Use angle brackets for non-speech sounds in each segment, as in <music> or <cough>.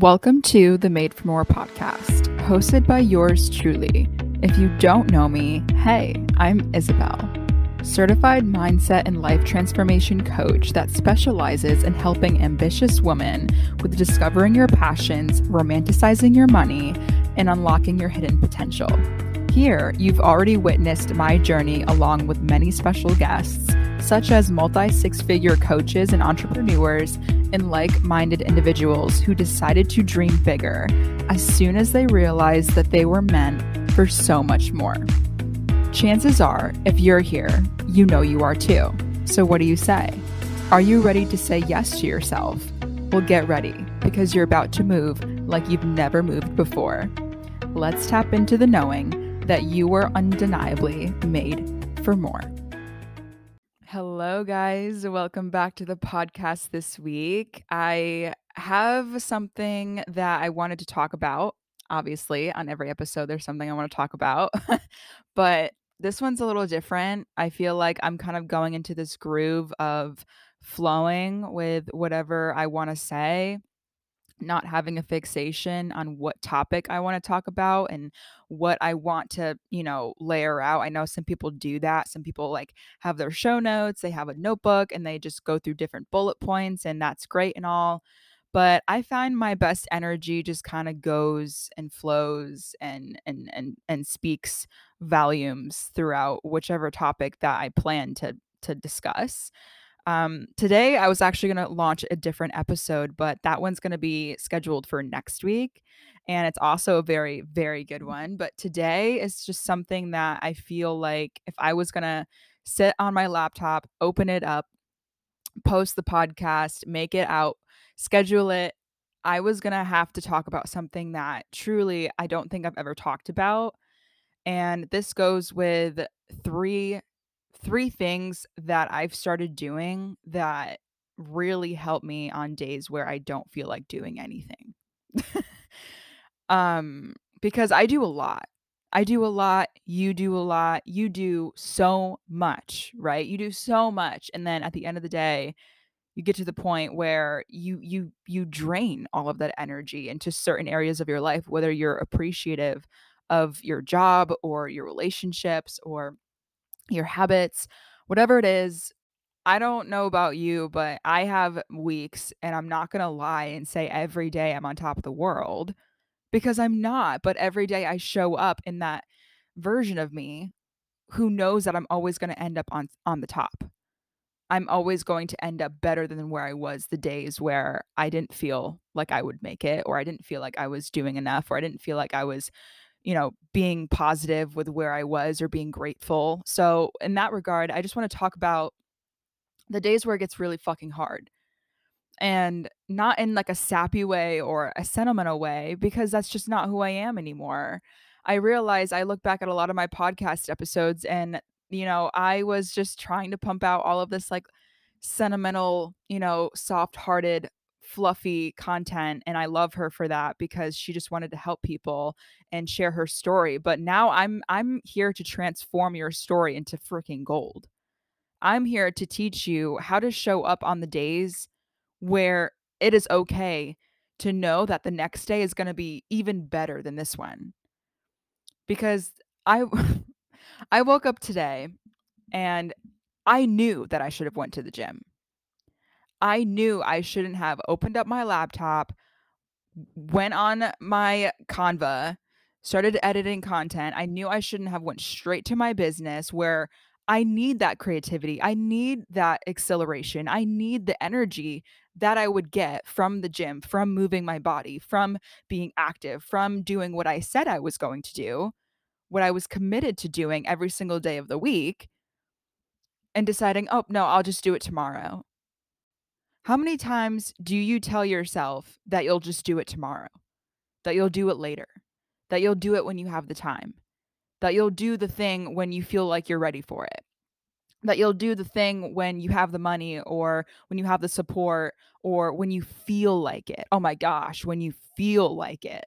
Welcome to the Made for More podcast, hosted by yours truly. If you don't know me, hey, I'm Isabel, certified mindset and life transformation coach that specializes in helping ambitious women with discovering your passions, romanticizing your money, and unlocking your hidden potential. Here, you've already witnessed my journey along with many special guests, such as multi six figure coaches and entrepreneurs and like minded individuals who decided to dream bigger as soon as they realized that they were meant for so much more. Chances are, if you're here, you know you are too. So, what do you say? Are you ready to say yes to yourself? Well, get ready because you're about to move like you've never moved before. Let's tap into the knowing that you were undeniably made for more. Hello, guys. Welcome back to the podcast this week. I have something that I wanted to talk about. Obviously, on every episode, there's something I want to talk about, <laughs> but this one's a little different. I feel like I'm kind of going into this groove of flowing with whatever I want to say not having a fixation on what topic I want to talk about and what I want to, you know, layer out. I know some people do that. Some people like have their show notes, they have a notebook and they just go through different bullet points and that's great and all. But I find my best energy just kind of goes and flows and and and and speaks volumes throughout whichever topic that I plan to to discuss. Um, today, I was actually going to launch a different episode, but that one's going to be scheduled for next week. And it's also a very, very good one. But today is just something that I feel like if I was going to sit on my laptop, open it up, post the podcast, make it out, schedule it, I was going to have to talk about something that truly I don't think I've ever talked about. And this goes with three three things that I've started doing that really help me on days where I don't feel like doing anything. <laughs> um because I do a lot. I do a lot, you do a lot, you do so much, right? You do so much and then at the end of the day, you get to the point where you you you drain all of that energy into certain areas of your life whether you're appreciative of your job or your relationships or your habits, whatever it is. I don't know about you, but I have weeks, and I'm not going to lie and say every day I'm on top of the world because I'm not. But every day I show up in that version of me who knows that I'm always going to end up on on the top. I'm always going to end up better than where I was the days where I didn't feel like I would make it or I didn't feel like I was doing enough or I didn't feel like I was you know, being positive with where I was or being grateful. So, in that regard, I just want to talk about the days where it gets really fucking hard. And not in like a sappy way or a sentimental way, because that's just not who I am anymore. I realize I look back at a lot of my podcast episodes and, you know, I was just trying to pump out all of this like sentimental, you know, soft hearted fluffy content and I love her for that because she just wanted to help people and share her story. But now I'm I'm here to transform your story into freaking gold. I'm here to teach you how to show up on the days where it is okay to know that the next day is going to be even better than this one. Because I <laughs> I woke up today and I knew that I should have went to the gym. I knew I shouldn't have opened up my laptop, went on my Canva, started editing content. I knew I shouldn't have went straight to my business where I need that creativity. I need that acceleration. I need the energy that I would get from the gym, from moving my body, from being active, from doing what I said I was going to do, what I was committed to doing every single day of the week, and deciding, oh, no, I'll just do it tomorrow. How many times do you tell yourself that you'll just do it tomorrow? That you'll do it later? That you'll do it when you have the time? That you'll do the thing when you feel like you're ready for it? That you'll do the thing when you have the money or when you have the support or when you feel like it? Oh my gosh, when you feel like it.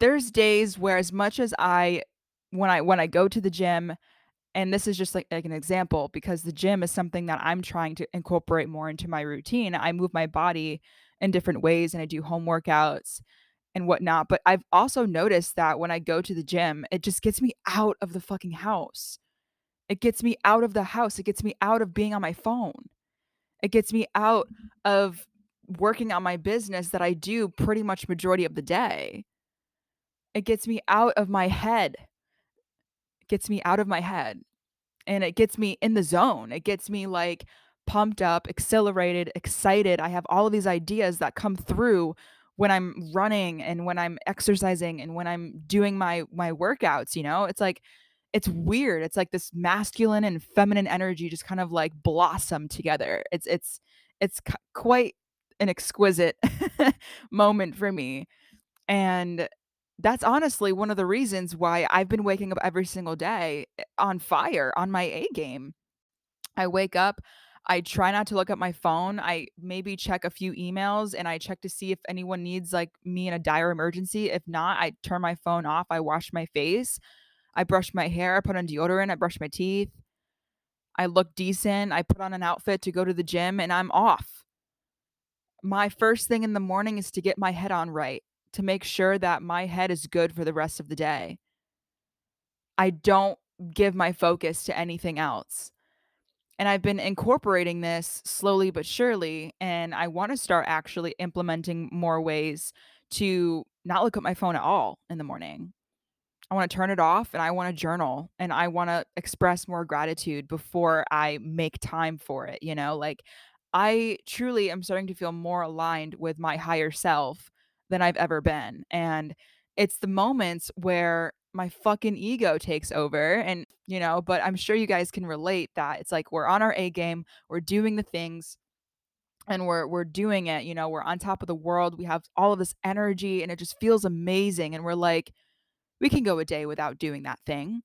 There's days where as much as I when I when I go to the gym and this is just like, like an example because the gym is something that I'm trying to incorporate more into my routine. I move my body in different ways and I do home workouts and whatnot. But I've also noticed that when I go to the gym, it just gets me out of the fucking house. It gets me out of the house. It gets me out of being on my phone. It gets me out mm-hmm. of working on my business that I do pretty much majority of the day. It gets me out of my head. It gets me out of my head. And it gets me in the zone. It gets me like pumped up, accelerated, excited. I have all of these ideas that come through when I'm running and when I'm exercising and when I'm doing my my workouts, you know? It's like it's weird. It's like this masculine and feminine energy just kind of like blossom together. It's it's it's quite an exquisite <laughs> moment for me. And that's honestly one of the reasons why I've been waking up every single day eh, on fire on my A game. I wake up, I try not to look at my phone. I maybe check a few emails and I check to see if anyone needs like me in a dire emergency. If not, I turn my phone off. I wash my face. I brush my hair, I put on deodorant, I brush my teeth. I look decent. I put on an outfit to go to the gym and I'm off. My first thing in the morning is to get my head on right, to make sure that my head is good for the rest of the day. I don't give my focus to anything else. And I've been incorporating this slowly but surely. And I want to start actually implementing more ways to not look at my phone at all in the morning. I want to turn it off and I want to journal and I want to express more gratitude before I make time for it. You know, like I truly am starting to feel more aligned with my higher self than I've ever been. And it's the moments where my fucking ego takes over and you know but i'm sure you guys can relate that it's like we're on our a game we're doing the things and we're we're doing it you know we're on top of the world we have all of this energy and it just feels amazing and we're like we can go a day without doing that thing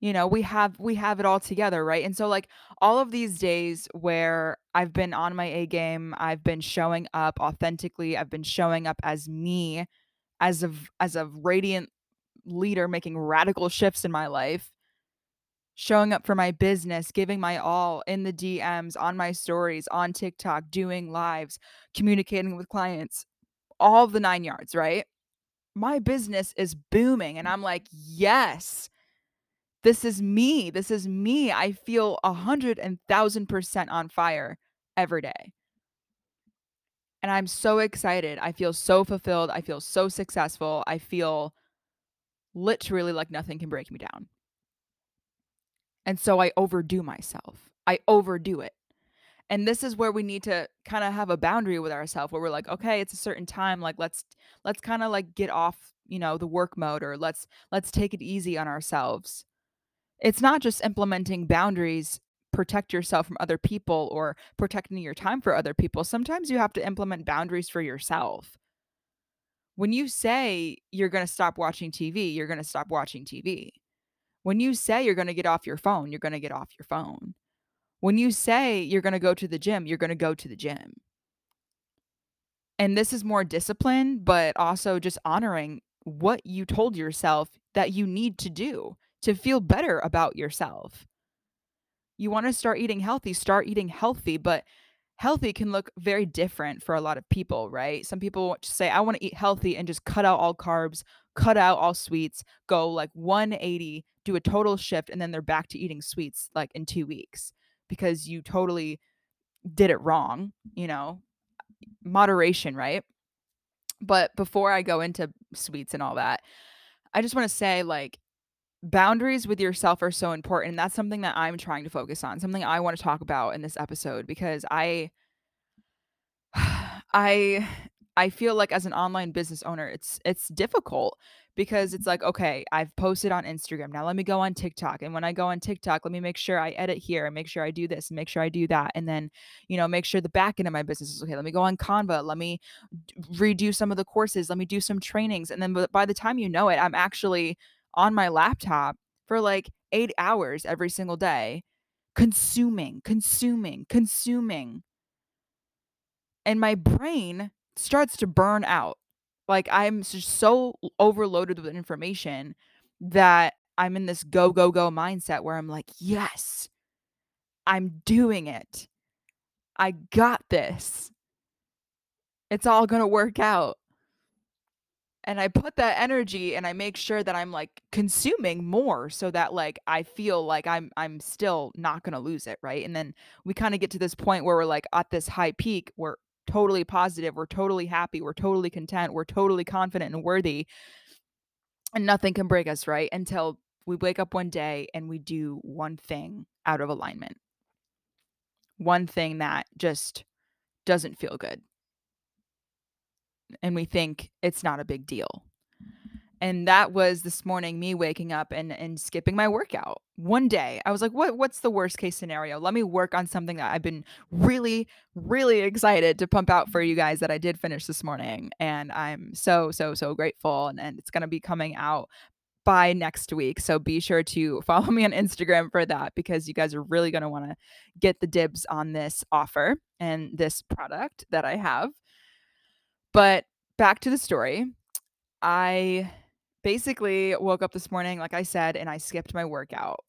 you know we have we have it all together right and so like all of these days where i've been on my a game i've been showing up authentically i've been showing up as me as a as a radiant leader making radical shifts in my life, showing up for my business, giving my all in the DMs, on my stories, on TikTok, doing lives, communicating with clients, all the nine yards, right? My business is booming. And I'm like, yes, this is me. This is me. I feel a hundred and thousand percent on fire every day. And I'm so excited. I feel so fulfilled. I feel so successful. I feel literally like nothing can break me down. And so I overdo myself. I overdo it. And this is where we need to kind of have a boundary with ourselves where we're like, okay, it's a certain time, like let's let's kind of like get off, you know, the work mode or let's let's take it easy on ourselves. It's not just implementing boundaries protect yourself from other people or protecting your time for other people. Sometimes you have to implement boundaries for yourself when you say you're going to stop watching TV, you're going to stop watching TV. When you say you're going to get off your phone, you're going to get off your phone. When you say you're going to go to the gym, you're going to go to the gym. And this is more discipline, but also just honoring what you told yourself that you need to do to feel better about yourself. You want to start eating healthy, start eating healthy, but healthy can look very different for a lot of people, right? Some people say, I want to eat healthy and just cut out all carbs, cut out all sweets, go like 180, do a total shift, and then they're back to eating sweets like in two weeks because you totally did it wrong, you know? Moderation, right? But before I go into sweets and all that, I just want to say, like, boundaries with yourself are so important and that's something that I'm trying to focus on something I want to talk about in this episode because I <sighs> I I feel like as an online business owner it's it's difficult because it's like okay I've posted on Instagram now let me go on TikTok and when I go on TikTok let me make sure I edit here and make sure I do this and make sure I do that and then you know make sure the back end of my business is okay let me go on Canva let me redo some of the courses let me do some trainings and then by the time you know it I'm actually on my laptop for like eight hours every single day, consuming, consuming, consuming. And my brain starts to burn out. Like I'm just so overloaded with information that I'm in this go, go, go mindset where I'm like, yes, I'm doing it. I got this. It's all going to work out. And I put that energy and I make sure that I'm like consuming more so that like I feel like I'm I'm still not going to lose it, right? And then we kind of get to this point where we're like at this high peak, we're totally positive, we're totally happy, we're totally content, we're totally confident and worthy. And nothing can break us, right? Until we wake up one day and we do one thing out of alignment. One thing that just doesn't feel good. And we think it's not a big deal. And that was this morning me waking up and and skipping my workout. One day, I was like, "What what's the worst case scenario? Let me work on something that I've been really really excited to pump out for you guys that I did finish this morning." And I'm so so so grateful and, and it's going to be coming out by next week. So be sure to <laughs> follow me on Instagram for that because you guys are really going to want to get the dibs on this offer and this product that I have. But back to the story. I basically woke up this morning, like I said, and I skipped my workout.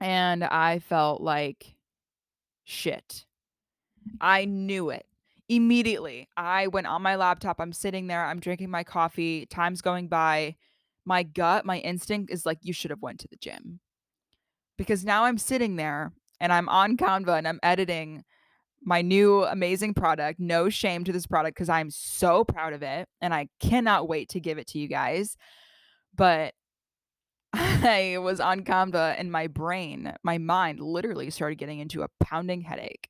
And I felt like shit. I knew it immediately. I went on my laptop. I'm sitting there. I'm drinking my coffee. Time's going by my gut, my instinct is like, you should have went to the gym. Because now I'm sitting there and I'm on Canva and I'm editing my new amazing product. No shame to this product because I'm so proud of it and I cannot wait to give it to you guys. But <laughs> I was on Canva and my brain, my mind literally started getting into a pounding headache.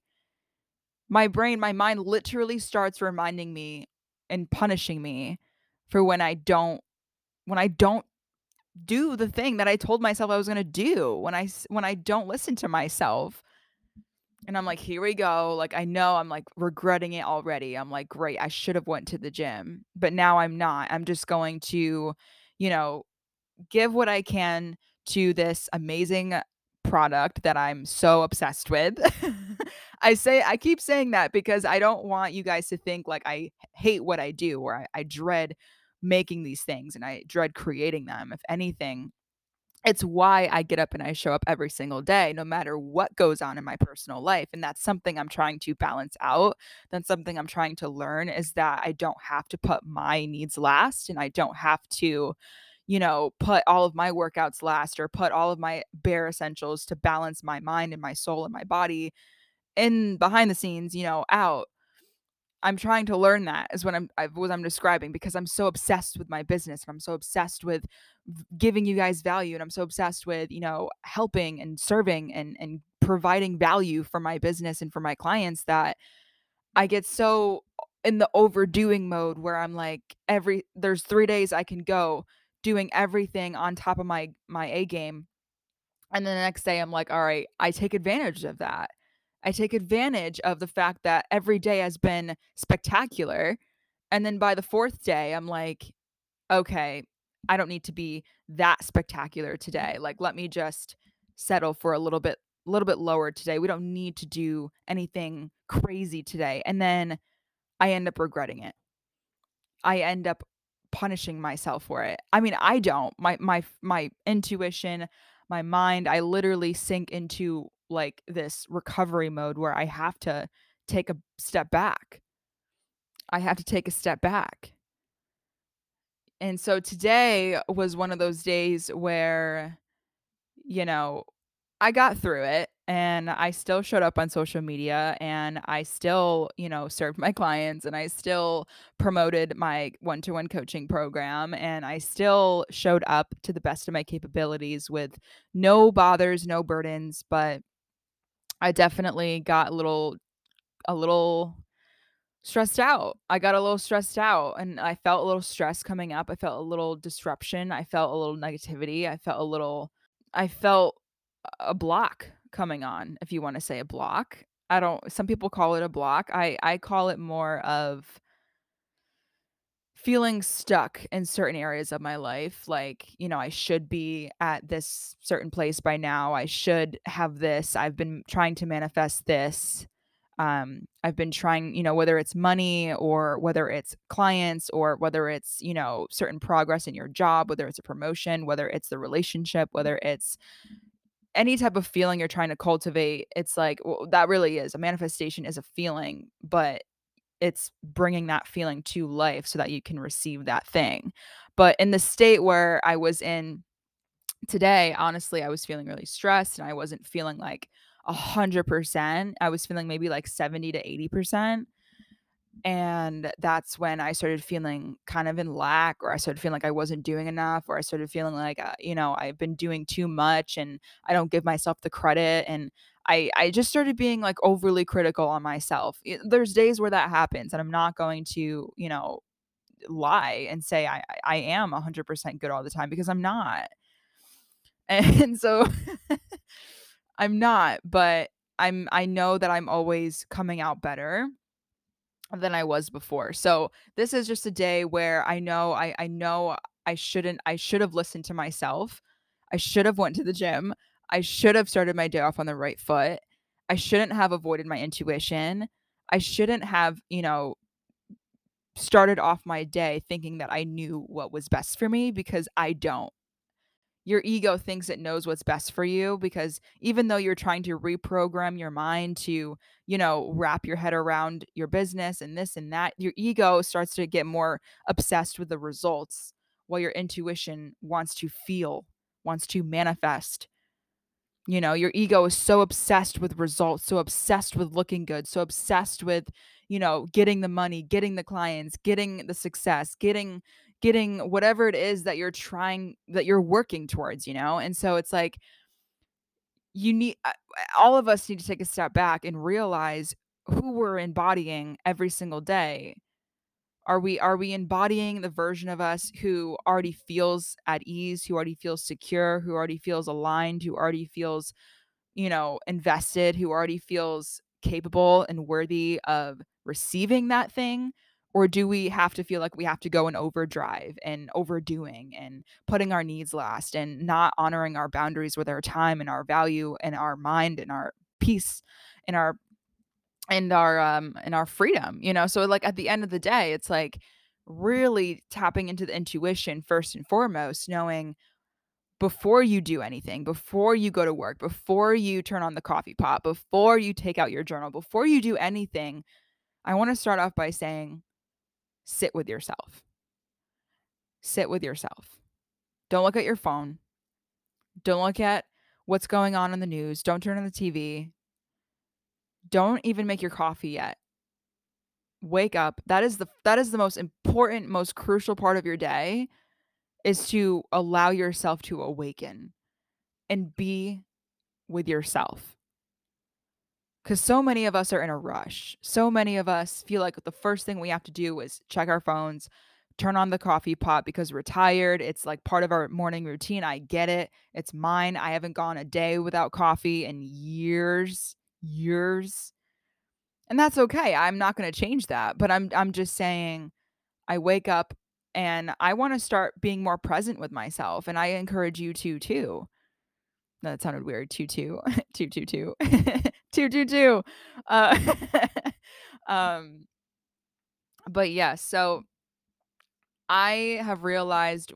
My brain, my mind literally starts reminding me and punishing me for when I don't when I don't do the thing that I told myself I was going to do, when I when I don't listen to myself. And I'm like, here we go. Like I know I'm like regretting it already. I'm like, great, I should have went to the gym, but now I'm not. I'm just going to, you know, give what I can to this amazing product that I'm so obsessed with. <laughs> I say I keep saying that because I don't want you guys to think like I hate what I do or I, I dread making these things and I dread creating them. If anything, it's why I get up and I show up every single day, no matter what goes on in my personal life. And that's something I'm trying to balance out. That's something I'm trying to learn is that I don't have to put my needs last and I don't have to, you know, put all of my workouts last or put all of my bare essentials to balance my mind and my soul and my body in behind the scenes, you know, out. I'm trying to learn that is what I'm I, what I'm describing because I'm so obsessed with my business and I'm so obsessed with giving you guys value and I'm so obsessed with you know helping and serving and and providing value for my business and for my clients that I get so in the overdoing mode where I'm like every there's 3 days I can go doing everything on top of my my A game and then the next day I'm like all right I take advantage of that I take advantage of the fact that every day has been spectacular. And then by the fourth day, I'm like, okay, I don't need to be that spectacular today. Like, let me just settle for a little bit, a little bit lower today. We don't need to do anything crazy today. And then I end up regretting it. I end up punishing myself for it. I mean, I don't. My my my intuition, my mind, I literally sink into like this recovery mode where I have to take a step back. I have to take a step back. And so today was one of those days where, you know, I got through it and I still showed up on social media and I still, you know, served my clients and I still promoted my one to one coaching program and I still showed up to the best of my capabilities with no bothers, no burdens, but I definitely got a little a little stressed out. I got a little stressed out and I felt a little stress coming up. I felt a little disruption. I felt a little negativity. I felt a little I felt a block coming on, if you want to say a block. I don't some people call it a block. I I call it more of feeling stuck in certain areas of my life like you know i should be at this certain place by now i should have this i've been trying to manifest this um i've been trying you know whether it's money or whether it's clients or whether it's you know certain progress in your job whether it's a promotion whether it's the relationship whether it's any type of feeling you're trying to cultivate it's like well, that really is a manifestation is a feeling but it's bringing that feeling to life so that you can receive that thing. But in the state where I was in today, honestly, I was feeling really stressed and I wasn't feeling like a 100%. I was feeling maybe like 70 to 80%. And that's when I started feeling kind of in lack, or I started feeling like I wasn't doing enough, or I started feeling like, uh, you know, I've been doing too much and I don't give myself the credit. And I, I just started being like overly critical on myself. There's days where that happens, and I'm not going to, you know, lie and say I, I am 100% good all the time because I'm not. <laughs> And so I'm not, but I'm I know that I'm always coming out better than I was before. So this is just a day where I know I I know I shouldn't I should have listened to myself. I should have went to the gym. I should have started my day off on the right foot. I shouldn't have avoided my intuition. I shouldn't have, you know, started off my day thinking that I knew what was best for me because I don't your ego thinks it knows what's best for you because even though you're trying to reprogram your mind to, you know, wrap your head around your business and this and that, your ego starts to get more obsessed with the results while your intuition wants to feel, wants to manifest. You know, your ego is so obsessed with results, so obsessed with looking good, so obsessed with, you know, getting the money, getting the clients, getting the success, getting getting whatever it is that you're trying that you're working towards, you know? And so it's like you need all of us need to take a step back and realize who we're embodying every single day. Are we are we embodying the version of us who already feels at ease, who already feels secure, who already feels aligned, who already feels, you know, invested, who already feels capable and worthy of receiving that thing? Or do we have to feel like we have to go in overdrive and overdoing and putting our needs last and not honoring our boundaries with our time and our value and our mind and our peace and our and our um and our freedom, you know? So like at the end of the day, it's like really tapping into the intuition first and foremost, knowing before you do anything, before you go to work, before you turn on the coffee pot, before you take out your journal, before you do anything, I want to start off by saying, sit with yourself. Sit with yourself. Don't look at your phone. Don't look at what's going on in the news. Don't turn on the TV. Don't even make your coffee yet. Wake up. That is the that is the most important, most crucial part of your day is to allow yourself to awaken and be with yourself. Because so many of us are in a rush. So many of us feel like the first thing we have to do is check our phones, turn on the coffee pot because we're tired. It's like part of our morning routine. I get it. It's mine. I haven't gone a day without coffee in years, years. And that's okay. I'm not going to change that, but I'm I'm just saying I wake up and I want to start being more present with myself and I encourage you to too. That sounded weird. Two two <laughs> two two two <laughs> two two two. Uh, <laughs> um, but yeah. So I have realized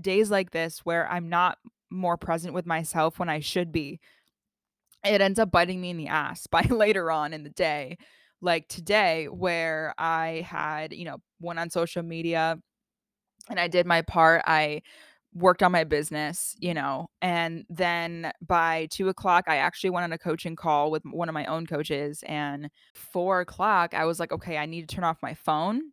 days like this where I'm not more present with myself when I should be. It ends up biting me in the ass by <laughs> later on in the day. Like today, where I had, you know, went on social media and I did my part. I worked on my business, you know, and then by two o'clock, I actually went on a coaching call with one of my own coaches. And four o'clock, I was like, okay, I need to turn off my phone.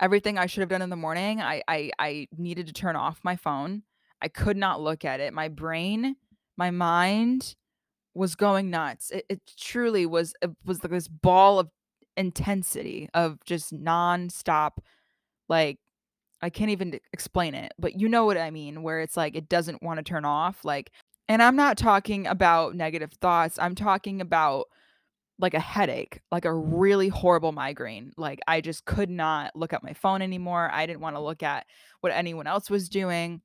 Everything I should have done in the morning, I I, I needed to turn off my phone. I could not look at it. My brain, my mind was going nuts. It, it truly was it was like this ball of intensity of just nonstop like I can't even explain it, but you know what I mean, where it's like it doesn't want to turn off. Like, and I'm not talking about negative thoughts. I'm talking about like a headache, like a really horrible migraine. Like, I just could not look at my phone anymore. I didn't want to look at what anyone else was doing.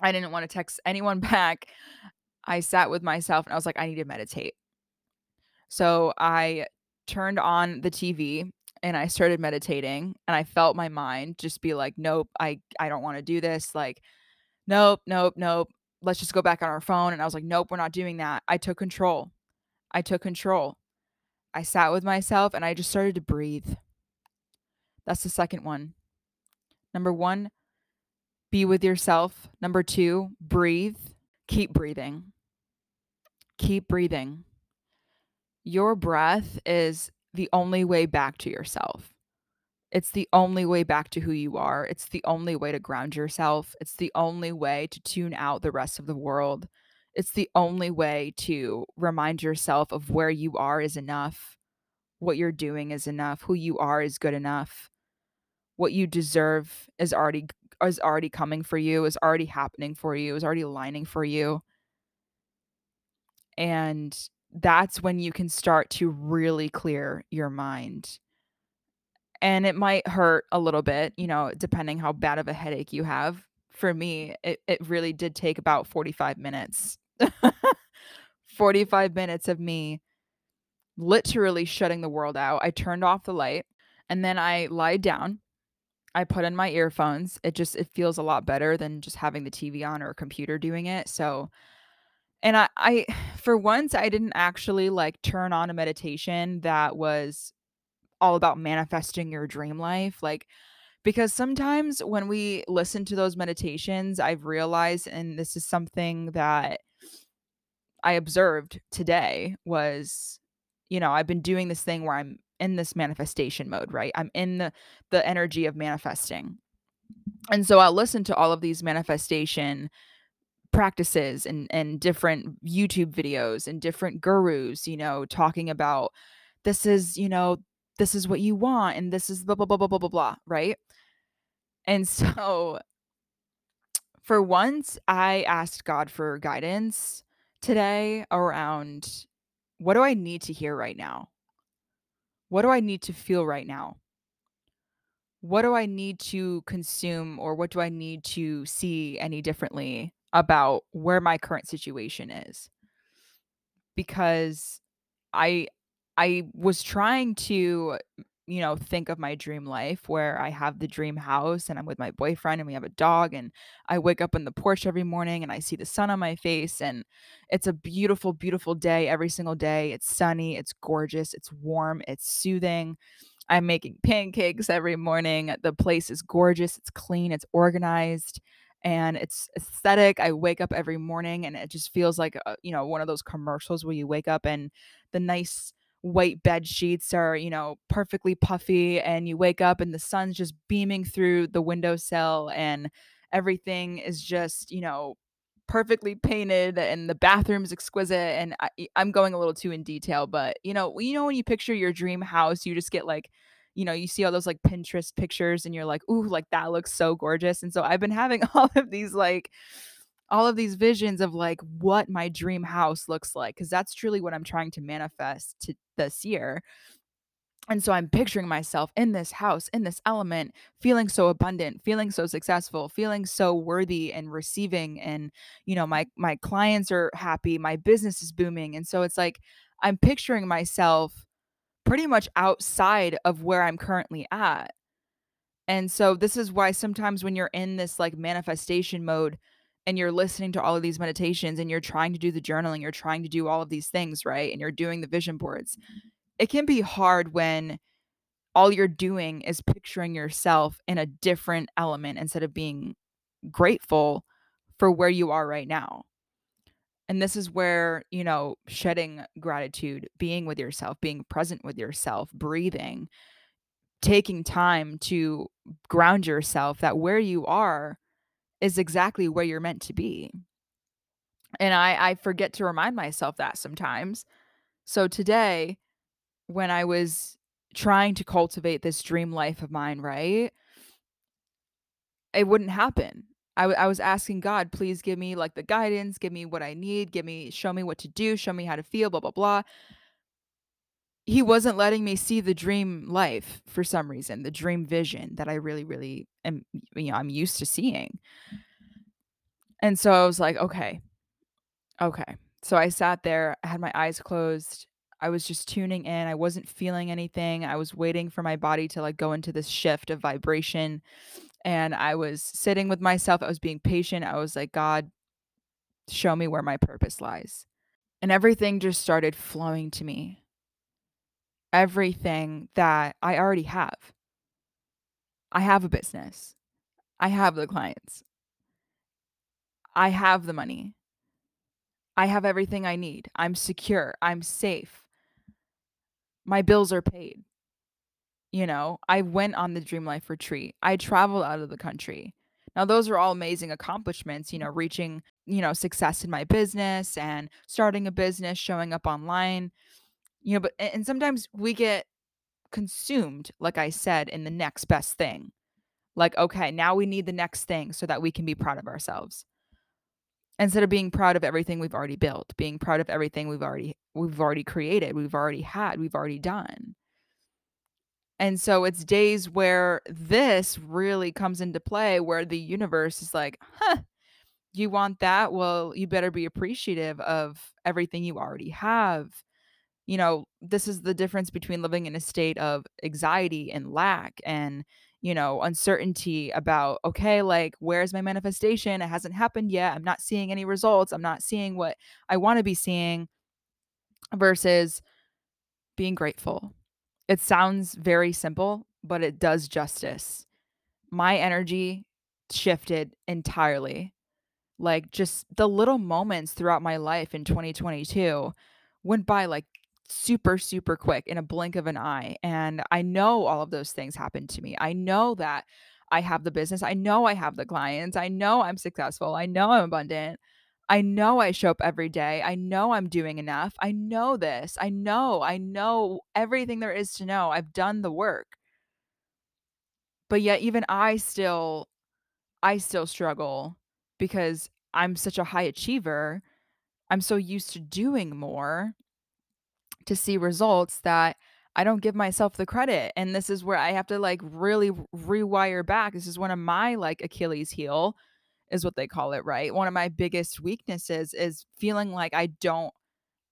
I didn't want to text anyone <laughs> back. I sat with myself and I was like, I need to meditate. So I turned on the TV and I started meditating and I felt my mind just be like, nope, I, I don't want to do this. Like, nope, nope, nope. Let's just go back on our phone. And I was like, nope, we're not doing that. I took control. I took control. I sat with myself and I just started to breathe. That's the second one. Number 1, be with yourself. Number 2, breathe. Keep breathing. Keep breathing. Your breath is the only way back to yourself. It's the only way back to who you are. It's the only way to ground yourself. It's the only way to tune out the rest of the world. It's the only way to remind yourself of where you are is enough. What you're doing is enough. Who you are is good enough. What you deserve is already is already coming for you, is already happening for you, is already aligning for you. And that's when you can start to really clear your mind. And it might hurt a little bit, you know, depending how bad of a headache you have. For me, it, it really did take about 45 minutes. <laughs> 45 minutes of me literally shutting the world out. I turned off the light and then I lied down. I put in my earphones. It just it feels a lot better than just having the TV on or a computer doing it. So and I I for once I didn't actually like turn on a meditation that was all about manifesting your dream life like because sometimes when we listen to those meditations I've realized and this is something that I observed today was you know I've been doing this thing where I'm in this manifestation mode right? I'm in the the energy of manifesting. And so I'll listen to all of these manifestation practices and and different YouTube videos and different gurus, you know, talking about this is, you know, this is what you want and this is blah blah blah blah blah blah blah, right? And <laughs> so for once I asked God for guidance today around what do I need to hear right now? What do I need to feel right now? What do I need to consume or what do I need to see any differently about where my current situation is? Because I I was trying to, you know, think of my dream life where I have the dream house and I'm with my boyfriend and we have a dog and I wake up in the porch every morning and I see the sun on my face and it's a beautiful beautiful day every single day. It's sunny, it's gorgeous, it's warm, it's soothing. I'm making pancakes every morning. The place is gorgeous, it's clean, it's organized and it's aesthetic. I wake up every morning and it just feels like, uh, you know, one of those commercials where you wake up and the nice white bed sheets are, you know, perfectly puffy and you wake up and the sun's just beaming through the windowsill and everything is just, you know, perfectly painted and the bathroom's exquisite and I, I'm going a little too in detail, but you know, you know when you picture your dream house, you just get like you know, you see all those like Pinterest pictures and you're like, "Ooh, like that looks so gorgeous." And so I've been having <laughs> all of these like all of these visions of like what my dream house looks like cuz that's truly what I'm trying to manifest to this year. And so I'm picturing myself in this house, in this element, feeling so abundant, feeling so successful, feeling so worthy and receiving and you know, my my clients are happy, my business is booming. And so it's like I'm picturing myself pretty much outside of where I'm currently at. And so this is why sometimes when you're in this like manifestation mode and you're listening to all of these meditations and you're trying to do the journaling, you're trying to do all of these things, right? And you're doing the vision boards. Mm-hmm. It can be hard when all you're doing is picturing yourself in a different element instead of being grateful for where you are right now. And this is where, you know, shedding gratitude, being with yourself, being present with yourself, breathing, taking time to ground yourself that where you are is exactly where you're meant to be. And I I forget to remind myself that sometimes. So today, when I was trying to cultivate this dream life of mine, right? It wouldn't happen. I w- I was asking God, please give me like the guidance, give me what I need, give me, show me what to do, show me how to feel, blah, blah, blah. He wasn't letting me see the dream life for some reason, the dream vision that I really, really am, you know, I'm used to seeing. And so I was like, okay, okay. So I sat there, I had my eyes closed. I was just tuning in. I wasn't feeling anything. I was waiting for my body to like go into this shift of vibration and I was sitting with myself. I was being patient. I was like, God, show me where my purpose lies. And everything just started flowing to me. everything that I already have. I have a business. I have the clients. I have the money. I have everything I need. I'm secure. I'm safe. My bills are paid. You know, I went on the Dream Life retreat. I traveled out of the country. Now, those are all amazing accomplishments, you know, reaching, you know, success in my business and starting a business, showing up online, you know, but and sometimes we get consumed, like I said, in the next best thing. Like, okay, now we need the next thing so that we can be proud of ourselves. Instead of being proud of everything we've already built, being proud of everything we've already we've already created, we've already had, we've already done. And so it's days where this really comes into play where the universe is like, "Huh, you want that? Well, you better be appreciative of everything you already have." You know, this is the difference between living in a state of anxiety and lack and, you know, uncertainty about, okay, like, where's my manifestation? It hasn't happened yet. I'm not seeing any results. I'm not seeing what I want to be seeing versus being grateful. It sounds very simple, but it does justice. My energy shifted entirely. Like just the little moments throughout my life in 2022 went by like super, super quick in a blink of an eye. And I know all of those things happened to me. I know that I have the business. I know I have the clients. I know I'm successful. I know I'm abundant. I know I show up every day. I know I'm doing enough. I know this. I know. I know everything there is to know. I've done the work. But yet even I still I still struggle because I'm such a high achiever. I'm so used to doing more to see results that I don't give myself the credit. And this is where I have to like really rewire back. This is one of my like Achilles heel is what they call it, right? One of my biggest weaknesses is feeling like I don't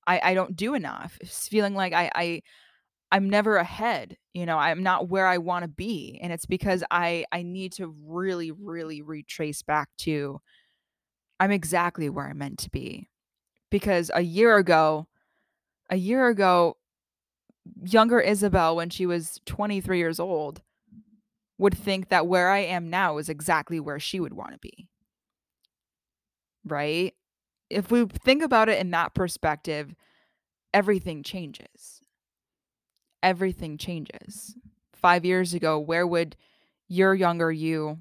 I, I don't do enough. It's feeling like I, I I'm never ahead. You know, I'm not where I want to be. And it's because I I need to really, really retrace back to I'm exactly where I'm meant to be. Because a year ago, a year ago, younger Isabel, when she was 23 years old, would think that where I am now is exactly where she would want to be. Right? If we think about it in that perspective, everything changes. Everything changes. Five years ago, where would your younger you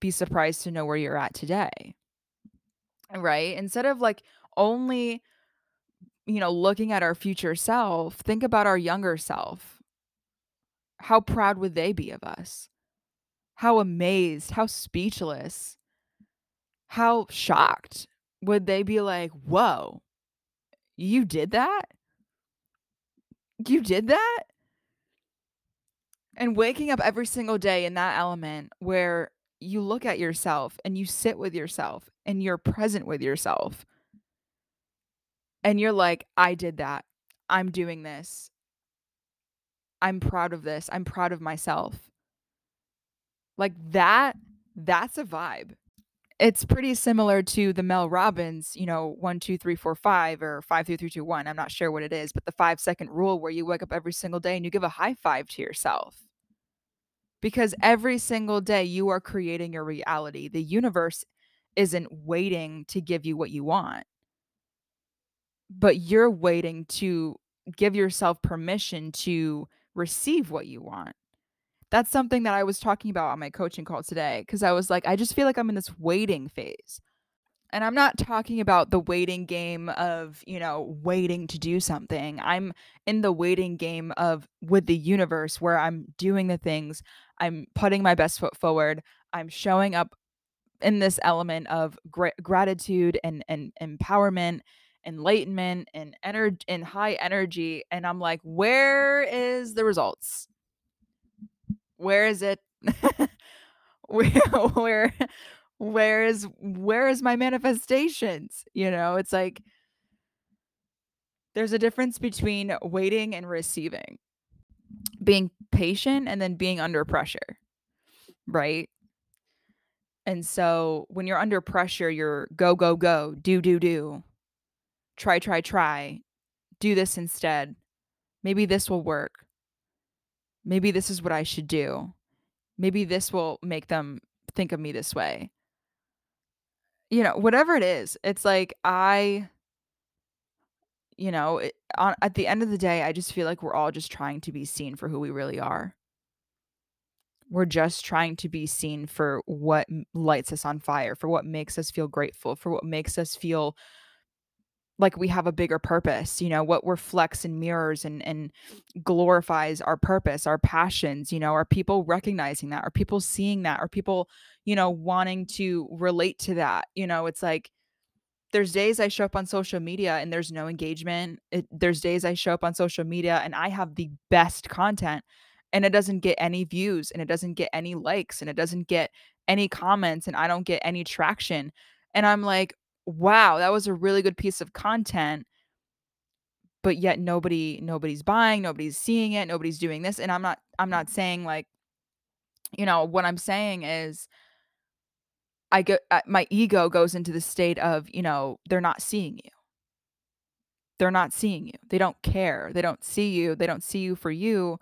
be surprised to know where you're at today? Right? Instead of like only you know, looking at our future self, think about our younger self. How proud would they be of us? How amazed, how speechless, how shocked would they be like, whoa, you did that? You did that? And waking up every single day in that element where you look at yourself and you sit with yourself and you're present with yourself and you're like, I did that. I'm doing this. I'm proud of this. I'm proud of myself. Like that, that's a vibe. It's pretty similar to the Mel Robbins, you know, one, two, three, four, five, or five, three, three, two, one. I'm not sure what it is, but the five second rule where you wake up every single day and you give a high five to yourself. Because every single day you are creating your reality. The universe isn't waiting to give you what you want but you're waiting to give yourself permission to receive what you want. That's something that I was talking about on my coaching call today because I was like, I just feel like I'm in this waiting phase. And I'm not talking about the waiting game of, you know, waiting to do something. I'm in the waiting game of with the universe where I'm doing the things, I'm putting my best foot forward, I'm showing up in this element of gra- gratitude and, and empowerment enlightenment and energy and high energy and i'm like where is the results where is it <laughs> where where where is where is my manifestations you know it's like there's a difference between waiting and receiving being patient and then being under pressure right and so when you're under pressure you're go go go do do do try, try, try, do this instead. Maybe this will work. Maybe this is what I should do. Maybe this will make them think of me this way. You know, whatever it is, it's like I you know, it on at the end of the day, I just feel like we're all just trying to be seen for who we really are. We're just trying to be seen for what lights us on fire, for what makes us feel grateful, for what makes us feel like we have a bigger purpose, you know, what reflects and mirrors and and glorifies our purpose, our passions, you know, are people recognizing that? Are people seeing that? Are people, you know, wanting to relate to that? You know, it's like there's days I show up on social media and there's no engagement. It, there's days I show up on social media and I have the best content and it doesn't get any views and it doesn't get any likes and it doesn't get any comments and I don't get any traction. And I'm like, wow, that was a really good piece of content, but yet nobody nobody's buying, nobody's seeing it, nobody's doing this. And I'm not I'm not saying like, you know, what I'm saying is I get uh, my ego goes into the state of, you know, they're not seeing you. They're not seeing you. They don't care. They don't see you. They don't see you for you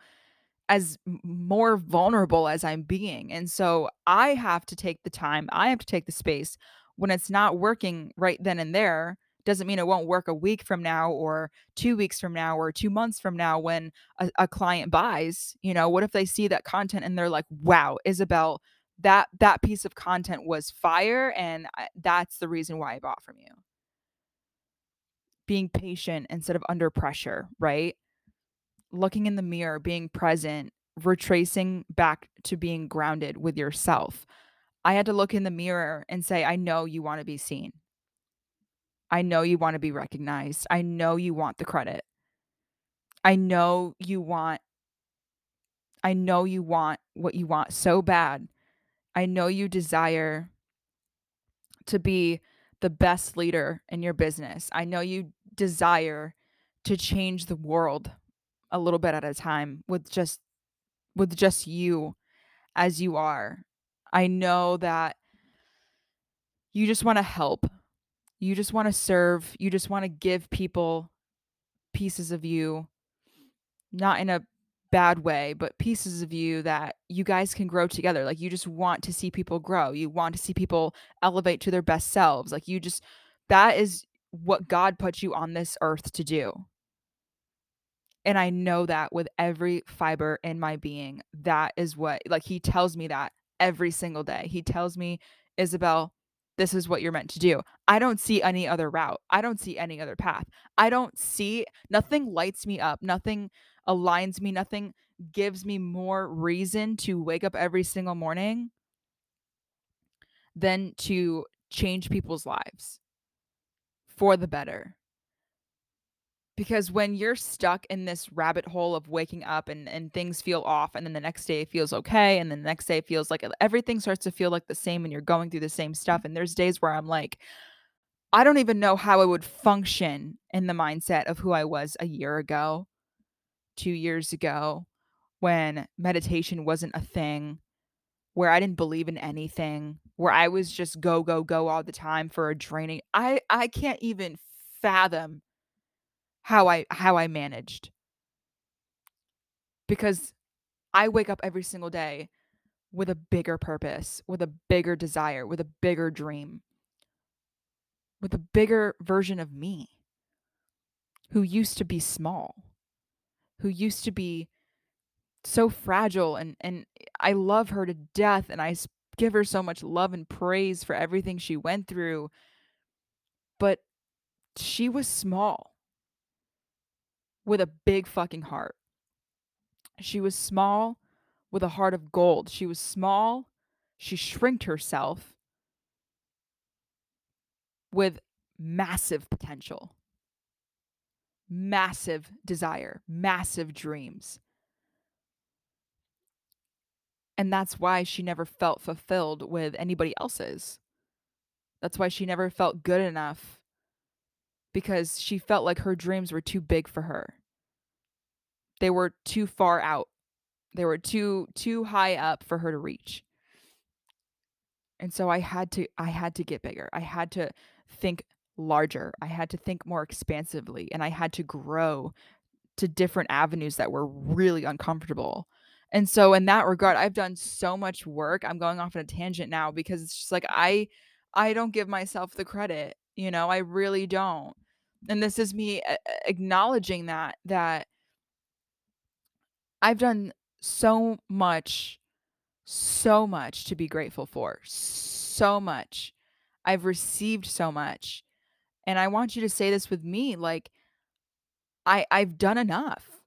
as more vulnerable as I'm being. And so I have to take the time, I have to take the space when it's not working right then and there. Doesn't mean it won't work a week from now or two weeks from now or two months from now when a, a client buys. You know, what if they see that content and they're like, wow, Isabel, that that piece of content was fire and I, that's the reason why I bought from you. Being patient instead of under pressure, right? looking in the mirror, being present, retracing back to being grounded with yourself. I had to look in the mirror and say, I know you want to be seen. I know you want to be recognized. I know you want the credit. I know you want I know you want what you want so bad. I know you desire to be the best leader in your business. I know you desire to change the world a little bit at a time with just with just you as you are. I know that you just want to help. You just want to serve. You just want to give people pieces of you, not in a bad way, but pieces of you that you guys can grow together. Like you just want to see people grow. You want to see people elevate to their best selves. Like you just, that is what God put you on this earth to do. And I know that with every fiber in my being. That is what, like, he tells me that every single day. He tells me, Isabel, this is what you're meant to do. I don't see any other route. I don't see any other path. I don't see, nothing lights me up. Nothing aligns me. Nothing gives me more reason to wake up every single morning than to change people's lives for the better because when you're stuck in this rabbit hole of waking up and and things feel off and then the next day it feels okay and then the next day it feels like uh, everything starts to feel like the same and you're going through the same stuff and there's days where I'm like I don't even know how I would function in the mindset of who I was a year ago, 2 years ago when meditation wasn't a thing, where I didn't believe in anything, where I was just go go go all the time for a draining I I can't even fathom how I how I managed. Because I wake up every single day with a bigger purpose, with a bigger desire, with a bigger dream, with a bigger version of me who used to be small, who used to be so fragile and and I love her to death and I give her so much love and praise for everything she went through. But she was small with a big fucking heart. She was small with a heart of gold. She was small. She shrinked herself with massive potential, massive desire, massive dreams. And that's why she never felt fulfilled with anybody else's. That's why she never felt good enough because she felt like her dreams were too big for her. They were too far out. They were too too high up for her to reach. And so I had to I had to get bigger. I had to think larger. I had to think more expansively and I had to grow to different avenues that were really uncomfortable. And so in that regard, I've done so much work. I'm going off on a tangent now because it's just like I I don't give myself the credit, you know, I really don't. And this is me eh, eh, acknowledging that that I've done so much so much to be grateful for. So much. I've received so much. And I want you to say this with me like I I've done enough.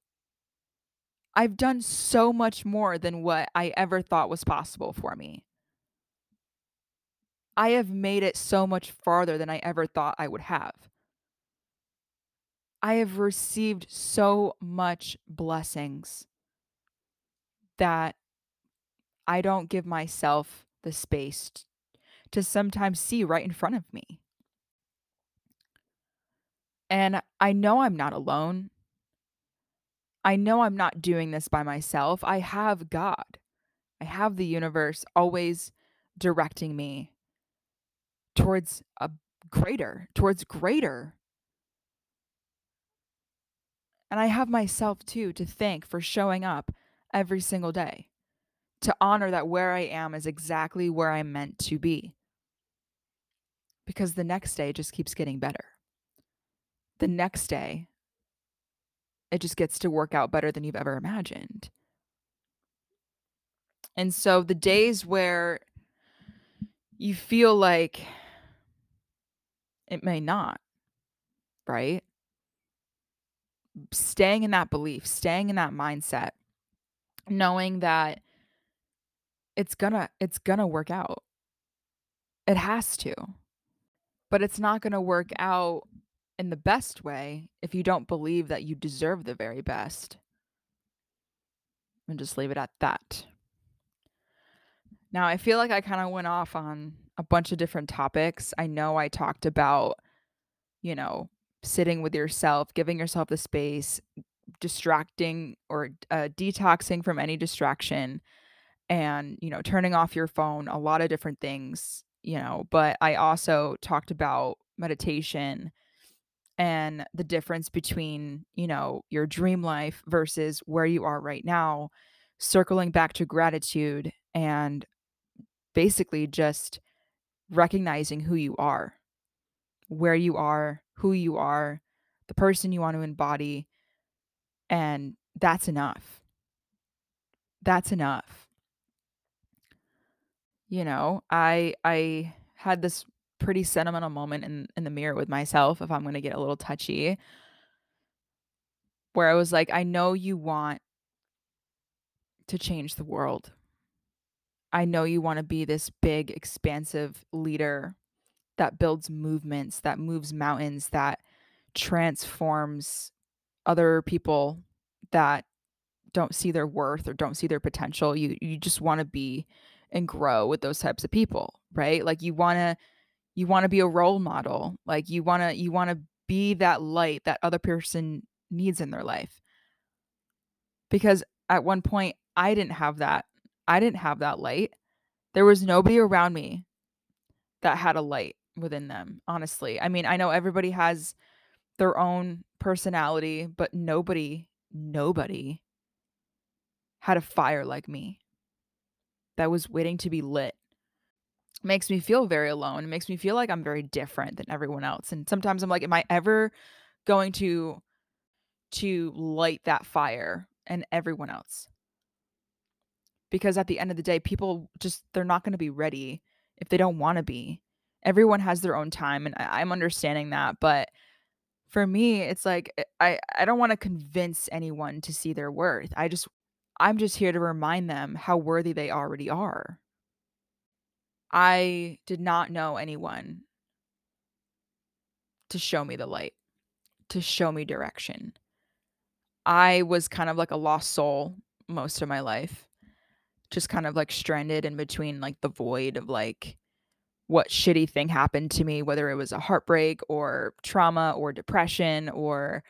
I've done so much more than what I ever thought was possible for me. I have made it so much farther than I ever thought I would have. I have received so much blessings that I don't give myself the space to sometimes see right in front of me. And I know I'm not alone. I know I'm not doing this by myself. I have God. I have the universe always directing me towards a greater, towards greater. And I have myself too to thank for showing up every single day, to honor that where I am is exactly where I'm meant to be. Because the next day just keeps getting better. The next day, it just gets to work out better than you've ever imagined. And so the days where you feel like it may not, right? Staying in that belief, staying in that mindset, knowing that it's gonna it's gonna work out. It has to. But it's not gonna work out in the best way if you don't believe that you deserve the very best. And just leave it at that. Now, I feel like I kind of went off on a bunch of different topics. I know I talked about, you know, sitting with yourself, giving yourself the space, distracting or uh, detoxing from any distraction, and, you know, turning off your phone, a lot of different things, you know. But I also talked about meditation and the difference between, you know, your dream life versus where you are right now, circling back to gratitude and basically just recognizing who you are, where you are, who you are, the person you want to embody. And that's enough. That's enough. You know, I I had this pretty sentimental moment in in the mirror with myself if I'm going to get a little touchy where I was like I know you want to change the world. I know you want to be this big, expansive leader that builds movements, that moves mountains, that transforms other people that don't see their worth or don't see their potential. You you just want to be and grow with those types of people, right? Like you want to you want to be a role model. Like you want to you want to be that light that other person needs in their life. Because at one point I didn't have that I didn't have that light. There was nobody around me that had a light within them, honestly. I mean, I know everybody has their own personality, but nobody, nobody had a fire like me that was waiting to be lit. Makes me feel very alone. It makes me feel like I'm very different than everyone else. And sometimes I'm like, am I ever going to to light that fire and everyone else? because at the end of the day people just they're not going to be ready if they don't want to be everyone has their own time and I, i'm understanding that but for me it's like eh, i i don't want to convince anyone to see their worth. I just i'm just here to remind them how worthy they already are. I did not know anyone to show me the light to show me direction. I was kind of like a lost soul most of my life just kind of like stranded in between like the void of like what shitty thing happened to me, whether it was a heartbreak or trauma or depression or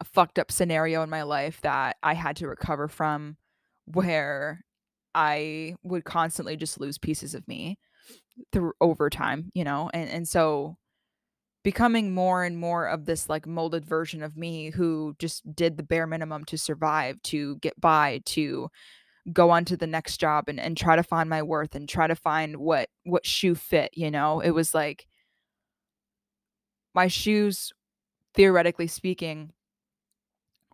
a fucked up scenario in my life that I had to recover from, <laughs> where I would constantly just lose pieces of me through over time, you know? And and so becoming more and more of this like molded version of me who just did the bare minimum to survive, to get by, to go on to the next job and, and try to find my worth and try to find what what shoe fit, you know? It was like my shoes, theoretically speaking,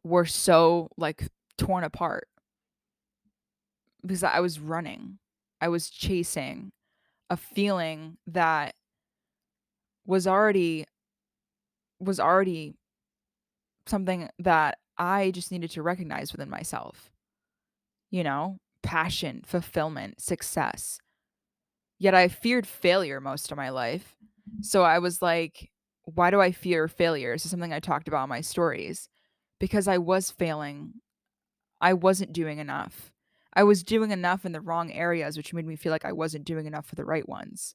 were so like torn apart because I was running. I was chasing a feeling that was already was already something that I just needed to recognize within myself. You know, passion, fulfillment, success. Yet I feared failure most of my life. So I was like, why do I fear failure? This is something I talked about in my stories. Because I was failing. I wasn't doing enough. I was doing enough in the wrong areas, which made me feel like I wasn't doing enough for the right ones.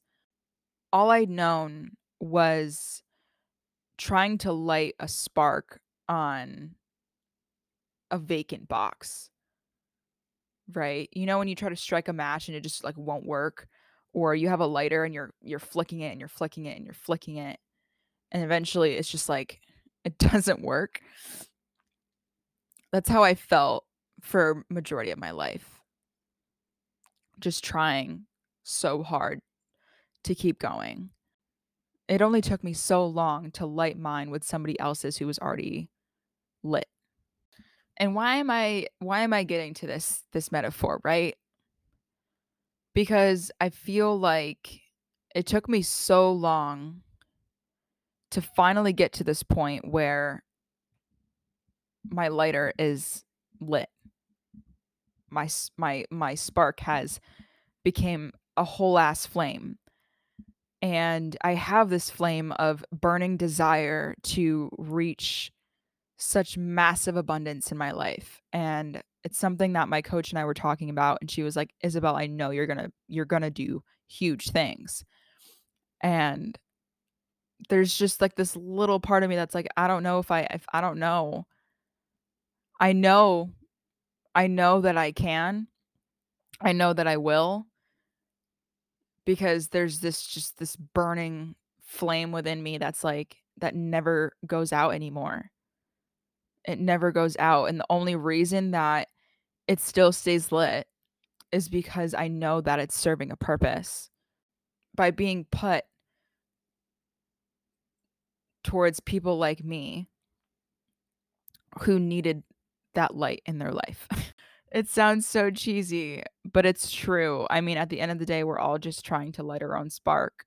All I'd known was trying to light a spark on a vacant box. Right? You know when you try to strike a match and it just like won't work or you have a lighter and you're you're flicking it and you're flicking it and you're flicking it and eventually it's just like <laughs> it doesn't work. That's how I felt for majority of my life. Just trying so hard to keep going. It only took me so long to light mine with somebody else's who was already lit. And why am I why am I getting to this this metaphor, right? Because I feel like it took me so long to finally get to this point where my lighter is lit. My my my spark has became a whole ass flame and I have this flame of burning desire to reach such massive abundance in my life. And it's something that my coach and I were talking about and she was like, "Isabel, I know you're going to you're going to do huge things." And there's just like this little part of me that's like, I don't know if I if I don't know. I know I know that I can. I know that I will because there's this just this burning flame within me that's like that never goes out anymore. It never goes out and the only reason that it still stays lit is because I know that it's serving a purpose. By being put towards people like me who needed that light in their life. <laughs> It sounds so cheesy, but it's true. I mean, at the end of the day, we're all just trying to light our own spark.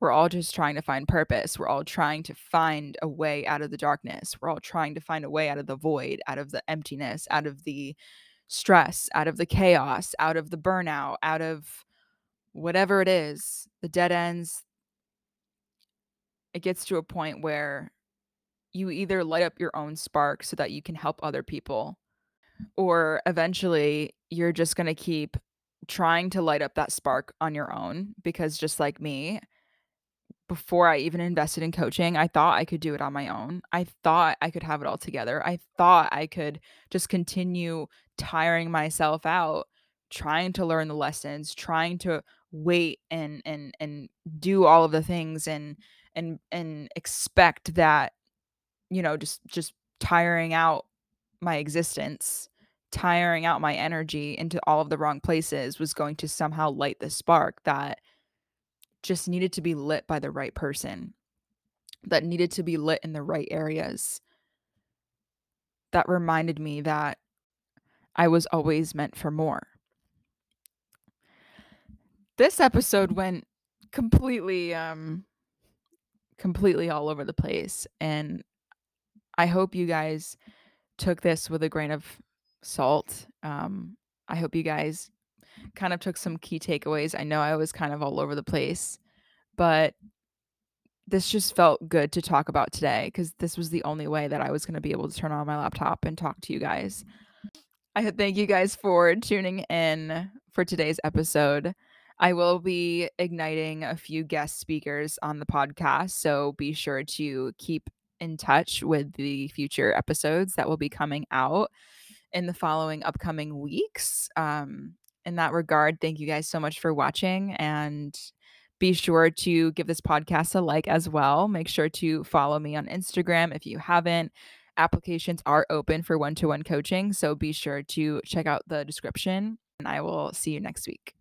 We're all just trying to find purpose. We're all trying to find a way out of the darkness. We're all trying to find a way out of the void, out of the emptiness, out of the stress, out of the chaos, out of the burnout, out of whatever it is, the dead ends. It gets to a point where you either light up your own spark so that you can help other people or eventually you're just going to keep trying to light up that spark on your own because just like me before I even invested in coaching, I thought I could do it on my own. I thought I could have it all together. I thought I could just continue tiring myself out trying to learn the lessons, trying to wait and and and do all of the things and and and expect that you know just just tiring out my existence, tiring out my energy into all of the wrong places was going to somehow light the spark that just needed to be lit by the right person, that needed to be lit in the right areas. That reminded me that I was always meant for more. This episode went completely um completely all over the place and I hope you guys took this with a grain of salt. Um, I hope you guys kind of took some key takeaways. I know I was kind of all over the place, but this just felt good to talk about today because this was the only way that I was going to be able to turn on my laptop and talk to you guys. I thank you guys for tuning in for today's episode. I will be igniting a few guest speakers on the podcast, so be sure to keep in touch with the future episodes that will be coming out in the following upcoming weeks. Um, in that regard, thank you guys so much for watching and Be sure to give this podcast a like as well. Make sure to follow me on Instagram if you haven't. Applications are open for one to one coaching. So be sure to check out the description and I will see you next week.